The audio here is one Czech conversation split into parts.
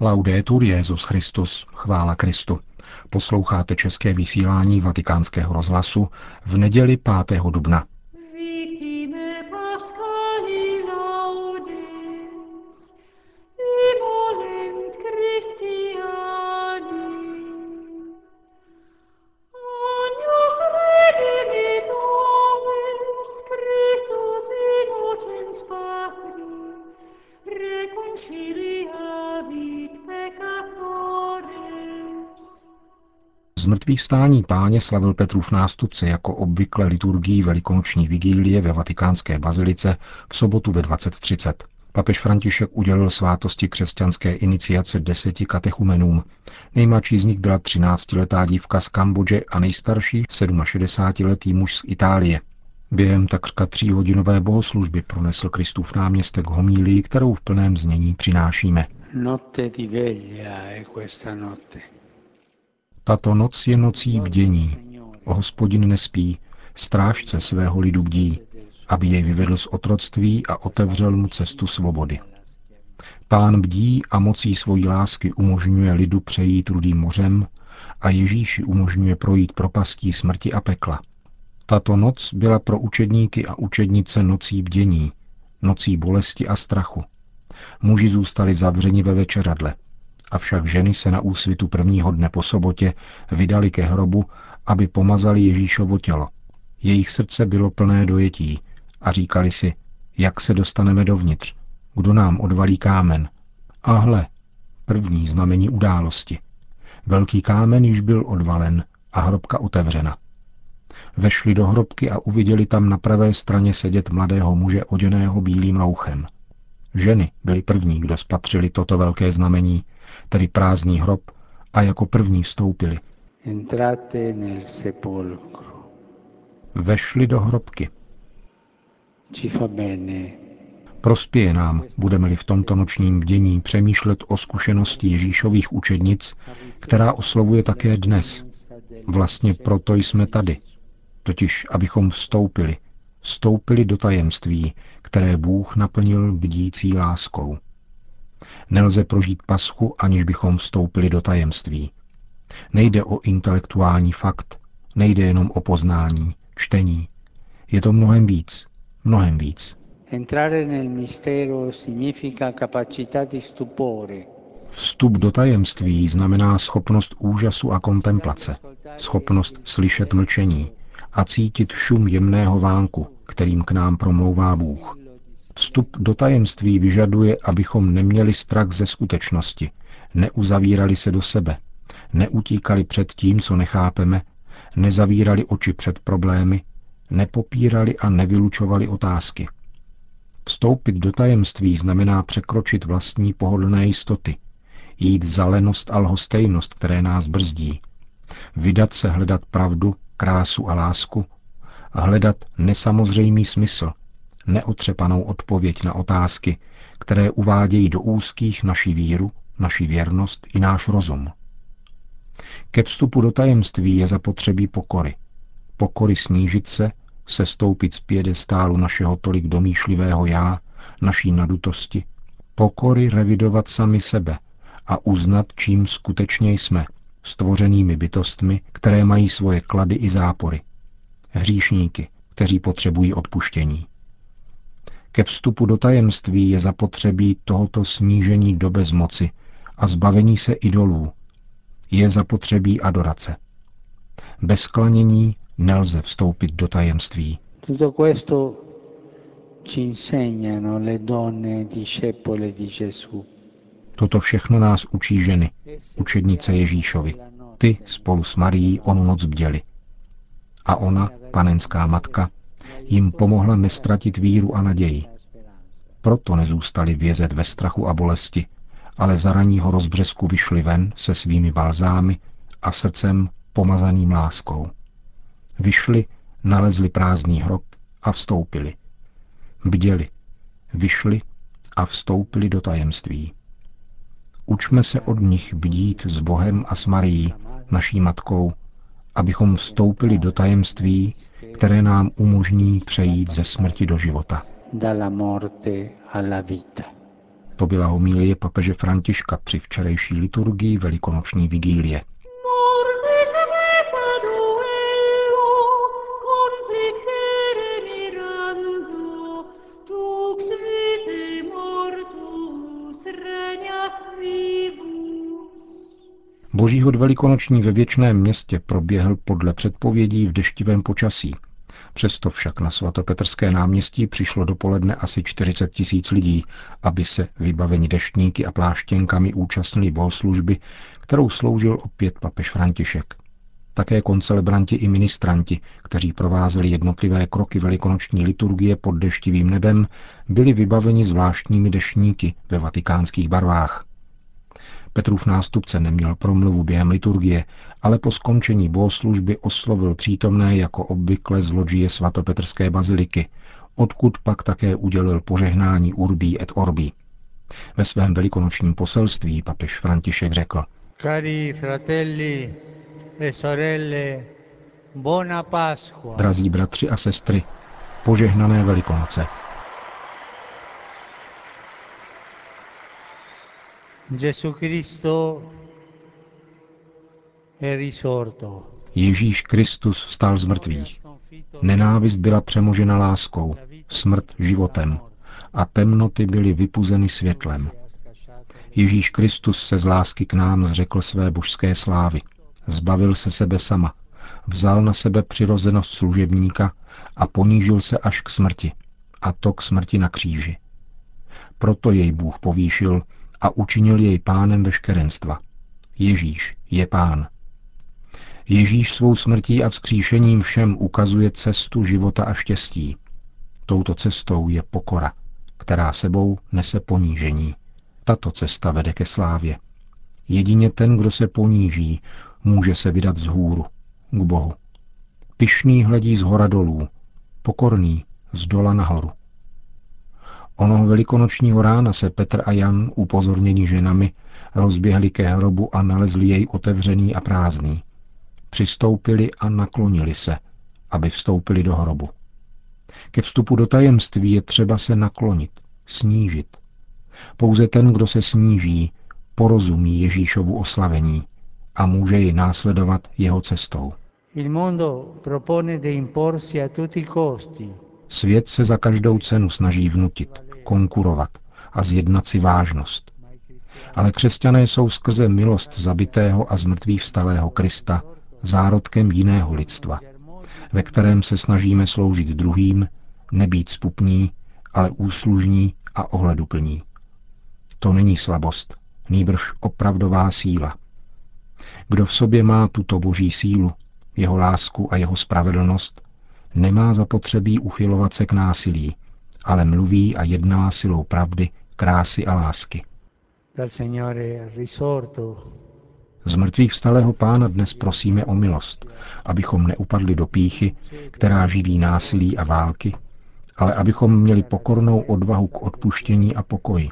Laudetur Jezus Christus, chvála Kristu. Posloucháte české vysílání Vatikánského rozhlasu v neděli 5. dubna. Zmrtvých vstání páně slavil Petrův nástupce jako obvykle liturgii velikonoční vigílie ve vatikánské bazilice v sobotu ve 20.30. Papež František udělil svátosti křesťanské iniciace deseti katechumenům. Nejmladší z nich byla 13-letá dívka z Kambodže a nejstarší 67-letý muž z Itálie. Během takřka tříhodinové bohoslužby pronesl Kristův náměstek homílii, kterou v plném znění přinášíme. Notte di veglia è questa notte. Tato noc je nocí bdění. Hospodin nespí, strážce svého lidu bdí, aby jej vyvedl z otroctví a otevřel mu cestu svobody. Pán bdí a mocí svojí lásky umožňuje lidu přejít rudým mořem a Ježíši umožňuje projít propastí smrti a pekla. Tato noc byla pro učedníky a učednice nocí bdění, nocí bolesti a strachu. Muži zůstali zavřeni ve večeradle – Avšak ženy se na úsvitu prvního dne po sobotě vydali ke hrobu, aby pomazali Ježíšovo tělo. Jejich srdce bylo plné dojetí a říkali si, jak se dostaneme dovnitř, kdo nám odvalí kámen. A hle, první znamení události. Velký kámen již byl odvalen a hrobka otevřena. Vešli do hrobky a uviděli tam na pravé straně sedět mladého muže oděného bílým rouchem. Ženy byly první, kdo spatřili toto velké znamení tedy prázdný hrob, a jako první vstoupili. Vešli do hrobky. Prospěje nám, budeme-li v tomto nočním bdění přemýšlet o zkušenosti Ježíšových učednic, která oslovuje také dnes. Vlastně proto jsme tady. Totiž, abychom vstoupili, vstoupili do tajemství, které Bůh naplnil bdící láskou. Nelze prožít paschu, aniž bychom vstoupili do tajemství. Nejde o intelektuální fakt, nejde jenom o poznání, čtení. Je to mnohem víc, mnohem víc. Vstup do tajemství znamená schopnost úžasu a kontemplace, schopnost slyšet mlčení a cítit šum jemného vánku, kterým k nám promlouvá Bůh. Vstup do tajemství vyžaduje, abychom neměli strach ze skutečnosti, neuzavírali se do sebe, neutíkali před tím, co nechápeme, nezavírali oči před problémy, nepopírali a nevylučovali otázky. Vstoupit do tajemství znamená překročit vlastní pohodlné jistoty, jít za lenost a lhostejnost, které nás brzdí, vydat se hledat pravdu, krásu a lásku, hledat nesamozřejmý smysl, neotřepanou odpověď na otázky, které uvádějí do úzkých naši víru, naši věrnost i náš rozum. Ke vstupu do tajemství je zapotřebí pokory. Pokory snížit se, sestoupit z pědestálu našeho tolik domýšlivého já, naší nadutosti, pokory revidovat sami sebe a uznat, čím skutečně jsme, stvořenými bytostmi, které mají svoje klady i zápory. Hříšníky, kteří potřebují odpuštění. Ke vstupu do tajemství je zapotřebí tohoto snížení do bezmoci a zbavení se idolů. Je zapotřebí adorace. Bez klanění nelze vstoupit do tajemství. Toto všechno nás učí ženy, učednice Ježíšovi. Ty spolu s Marií onu noc bděli. A ona, panenská matka, jim pomohla nestratit víru a naději. Proto nezůstali vězet ve strachu a bolesti, ale za raního rozbřesku vyšli ven se svými balzámy a srdcem pomazaným láskou. Vyšli, nalezli prázdný hrob a vstoupili. Bděli, vyšli a vstoupili do tajemství. Učme se od nich bdít s Bohem a s Marií, naší matkou, abychom vstoupili do tajemství, které nám umožní přejít ze smrti do života. To byla homilie papeže Františka při včerejší liturgii velikonoční vigílie. Boží hod velikonoční ve věčném městě proběhl podle předpovědí v deštivém počasí. Přesto však na svatopetrské náměstí přišlo dopoledne asi 40 tisíc lidí, aby se vybaveni deštníky a pláštěnkami účastnili bohoslužby, kterou sloužil opět papež František. Také koncelebranti i ministranti, kteří provázeli jednotlivé kroky velikonoční liturgie pod deštivým nebem, byli vybaveni zvláštními deštníky ve vatikánských barvách. Petrův nástupce neměl promluvu během liturgie, ale po skončení bohoslužby oslovil přítomné jako obvykle z loďie svatopetrské baziliky, odkud pak také udělil požehnání Urbí et Orbí. Ve svém velikonočním poselství papež František řekl Cari fratelli e sorelle, buona Pasqua. Drazí bratři a sestry, požehnané velikonoce. Ježíš Kristus vstal z mrtvých. Nenávist byla přemožena láskou, smrt životem a temnoty byly vypuzeny světlem. Ježíš Kristus se z lásky k nám zřekl své božské slávy. Zbavil se sebe sama, vzal na sebe přirozenost služebníka a ponížil se až k smrti, a to k smrti na kříži. Proto jej Bůh povýšil a učinil jej pánem veškerenstva. Ježíš je pán. Ježíš svou smrtí a vzkříšením všem ukazuje cestu života a štěstí. Touto cestou je pokora, která sebou nese ponížení. Tato cesta vede ke slávě. Jedině ten, kdo se poníží, může se vydat z hůru, k Bohu. Pyšný hledí z hora dolů, pokorný z dola nahoru. Onoho velikonočního rána se Petr a Jan, upozorněni ženami, rozběhli ke hrobu a nalezli jej otevřený a prázdný. Přistoupili a naklonili se, aby vstoupili do hrobu. Ke vstupu do tajemství je třeba se naklonit, snížit. Pouze ten, kdo se sníží, porozumí Ježíšovu oslavení a může ji následovat jeho cestou. Svět se za každou cenu snaží vnutit, konkurovat a zjednat si vážnost. Ale křesťané jsou skrze milost zabitého a zmrtvých vstalého Krista zárodkem jiného lidstva, ve kterém se snažíme sloužit druhým, nebýt spupní, ale úslužní a ohleduplní. To není slabost, nýbrž opravdová síla. Kdo v sobě má tuto boží sílu, jeho lásku a jeho spravedlnost, nemá zapotřebí uchylovat se k násilí, ale mluví a jedná silou pravdy, krásy a lásky. Z mrtvých vstalého pána dnes prosíme o milost, abychom neupadli do píchy, která živí násilí a války, ale abychom měli pokornou odvahu k odpuštění a pokoji.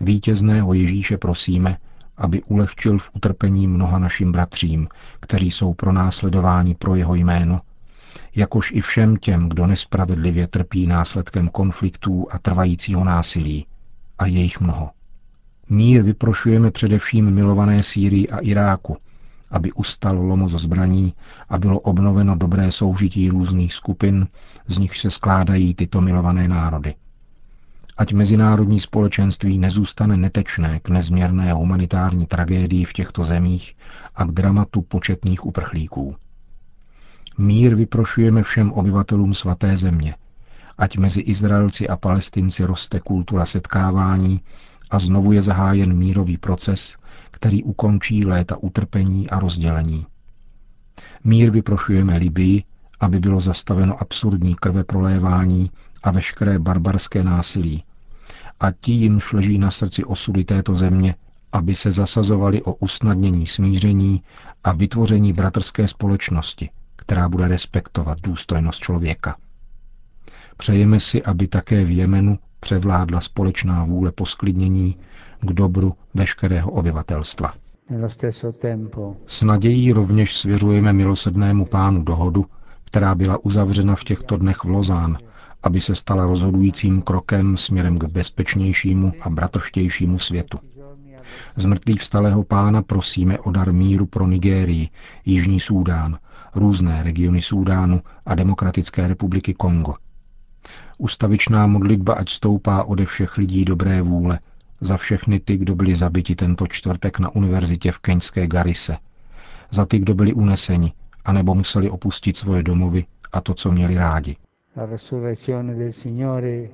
Vítězného Ježíše prosíme, aby ulehčil v utrpení mnoha našim bratřím, kteří jsou pro následování pro jeho jméno jakož i všem těm, kdo nespravedlivě trpí následkem konfliktů a trvajícího násilí. A je jich mnoho. Mír vyprošujeme především milované Sýrii a Iráku, aby ustalo lomo zo zbraní a bylo obnoveno dobré soužití různých skupin, z nich se skládají tyto milované národy. Ať mezinárodní společenství nezůstane netečné k nezměrné humanitární tragédii v těchto zemích a k dramatu početných uprchlíků. Mír vyprošujeme všem obyvatelům svaté země. Ať mezi Izraelci a Palestinci roste kultura setkávání a znovu je zahájen mírový proces, který ukončí léta utrpení a rozdělení. Mír vyprošujeme Libii, aby bylo zastaveno absurdní krve prolévání a veškeré barbarské násilí. A ti jimž leží na srdci osudy této země, aby se zasazovali o usnadnění smíření a vytvoření bratrské společnosti – která bude respektovat důstojnost člověka. Přejeme si, aby také v Jemenu převládla společná vůle posklidnění k dobru veškerého obyvatelstva. S nadějí rovněž svěřujeme milosednému pánu dohodu, která byla uzavřena v těchto dnech v Lozán aby se stala rozhodujícím krokem směrem k bezpečnějšímu a bratrštějšímu světu. Z mrtvých vstalého pána prosíme o dar míru pro Nigérii, Jižní Súdán, různé regiony Súdánu a Demokratické republiky Kongo. Ustavičná modlitba ať stoupá ode všech lidí dobré vůle, za všechny ty, kdo byli zabiti tento čtvrtek na univerzitě v keňské Garise, za ty, kdo byli uneseni, anebo museli opustit svoje domovy a to, co měli rádi. La resurrezione del Signore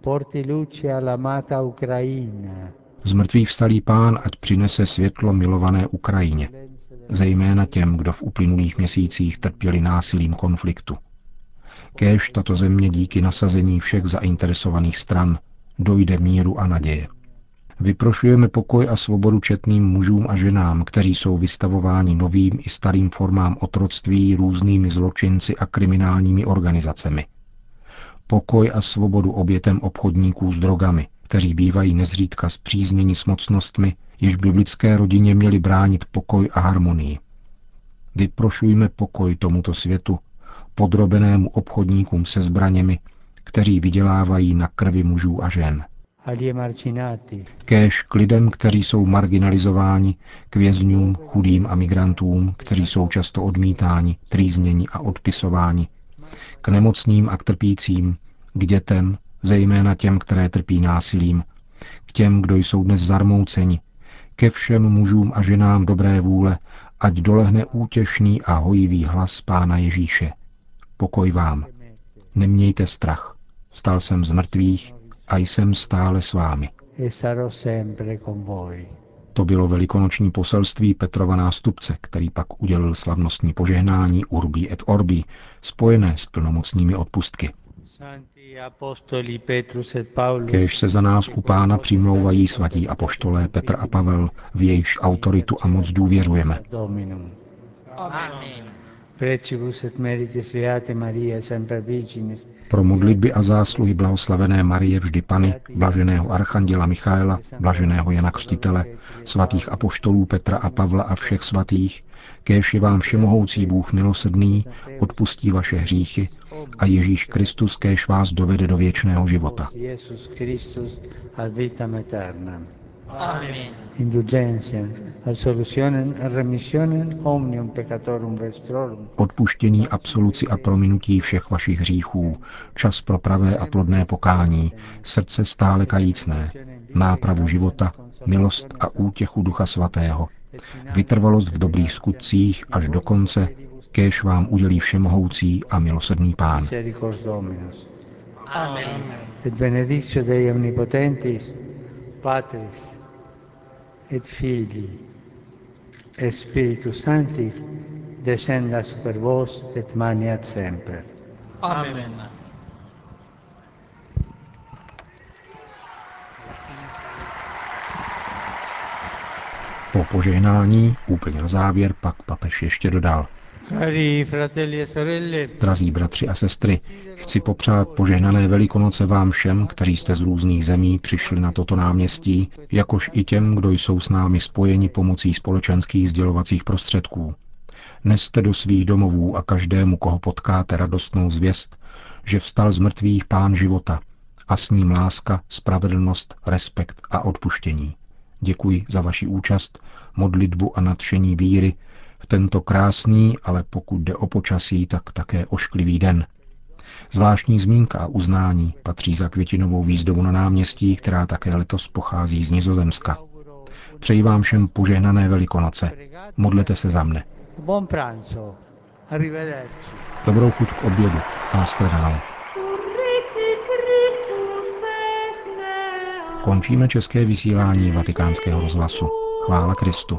porti luce all'amata Ucraina. Zmrtvý vstalý pán ať přinese světlo milované Ukrajině, zejména těm, kdo v uplynulých měsících trpěli násilím konfliktu. Kéž tato země díky nasazení všech zainteresovaných stran dojde míru a naděje. Vyprošujeme pokoj a svobodu četným mužům a ženám, kteří jsou vystavováni novým i starým formám otroctví různými zločinci a kriminálními organizacemi. Pokoj a svobodu obětem obchodníků s drogami, kteří bývají nezřídka zpřízněni s mocnostmi, jež by v lidské rodině měli bránit pokoj a harmonii. Vyprošujme pokoj tomuto světu, podrobenému obchodníkům se zbraněmi, kteří vydělávají na krvi mužů a žen. Kéž k lidem, kteří jsou marginalizováni, k vězňům, chudým a migrantům, kteří jsou často odmítáni, trýzněni a odpisováni, k nemocným a k trpícím, k dětem, zejména těm, které trpí násilím, k těm, kdo jsou dnes zarmouceni, ke všem mužům a ženám dobré vůle, ať dolehne útěšný a hojivý hlas Pána Ježíše. Pokoj vám. Nemějte strach. Stal jsem z mrtvých a jsem stále s vámi. E to bylo velikonoční poselství Petrova nástupce, který pak udělil slavnostní požehnání Urbi et Orbi, spojené s plnomocnými odpustky. Kéž se za nás u pána přimlouvají svatí apoštolé Petr a Pavel, v jejichž autoritu a moc důvěřujeme. Amen. Pro modlitby a zásluhy blahoslavené Marie vždy Pany, blaženého Archanděla Michaela, blaženého Jana Křtitele, svatých apoštolů Petra a Pavla a všech svatých, kéž je vám všemohoucí Bůh milosrdný, odpustí vaše hříchy a Ježíš Kristus kéž vás dovede do věčného života. Amen. Odpuštění, absoluci a prominutí všech vašich hříchů, čas pro pravé a plodné pokání, srdce stále kajícné, nápravu života, milost a útěchu Ducha Svatého, vytrvalost v dobrých skutcích až do konce, kéž vám udělí všemohoucí a milosrdný Pán. Amen. Et benedictio Dei omnipotentis, Patris, et Filii et Spiritus Sancti descenda super vos et maniat semper. Amen. Po požehnání, úplně na závěr, pak papež ještě dodal. E Drazí bratři a sestry, chci popřát požehnané velikonoce vám všem, kteří jste z různých zemí přišli na toto náměstí, jakož i těm, kdo jsou s námi spojeni pomocí společenských sdělovacích prostředků. Neste do svých domovů a každému, koho potkáte, radostnou zvěst, že vstal z mrtvých pán života a s ním láska, spravedlnost, respekt a odpuštění. Děkuji za vaši účast, modlitbu a nadšení víry, v tento krásný, ale pokud jde o počasí, tak také ošklivý den. Zvláštní zmínka a uznání patří za květinovou výzdobu na náměstí, která také letos pochází z Nizozemska. Přeji vám všem požehnané velikonoce. Modlete se za mne. Dobrou chuť k obědu a nashledanou. Končíme české vysílání vatikánského rozhlasu. Chvála Kristu.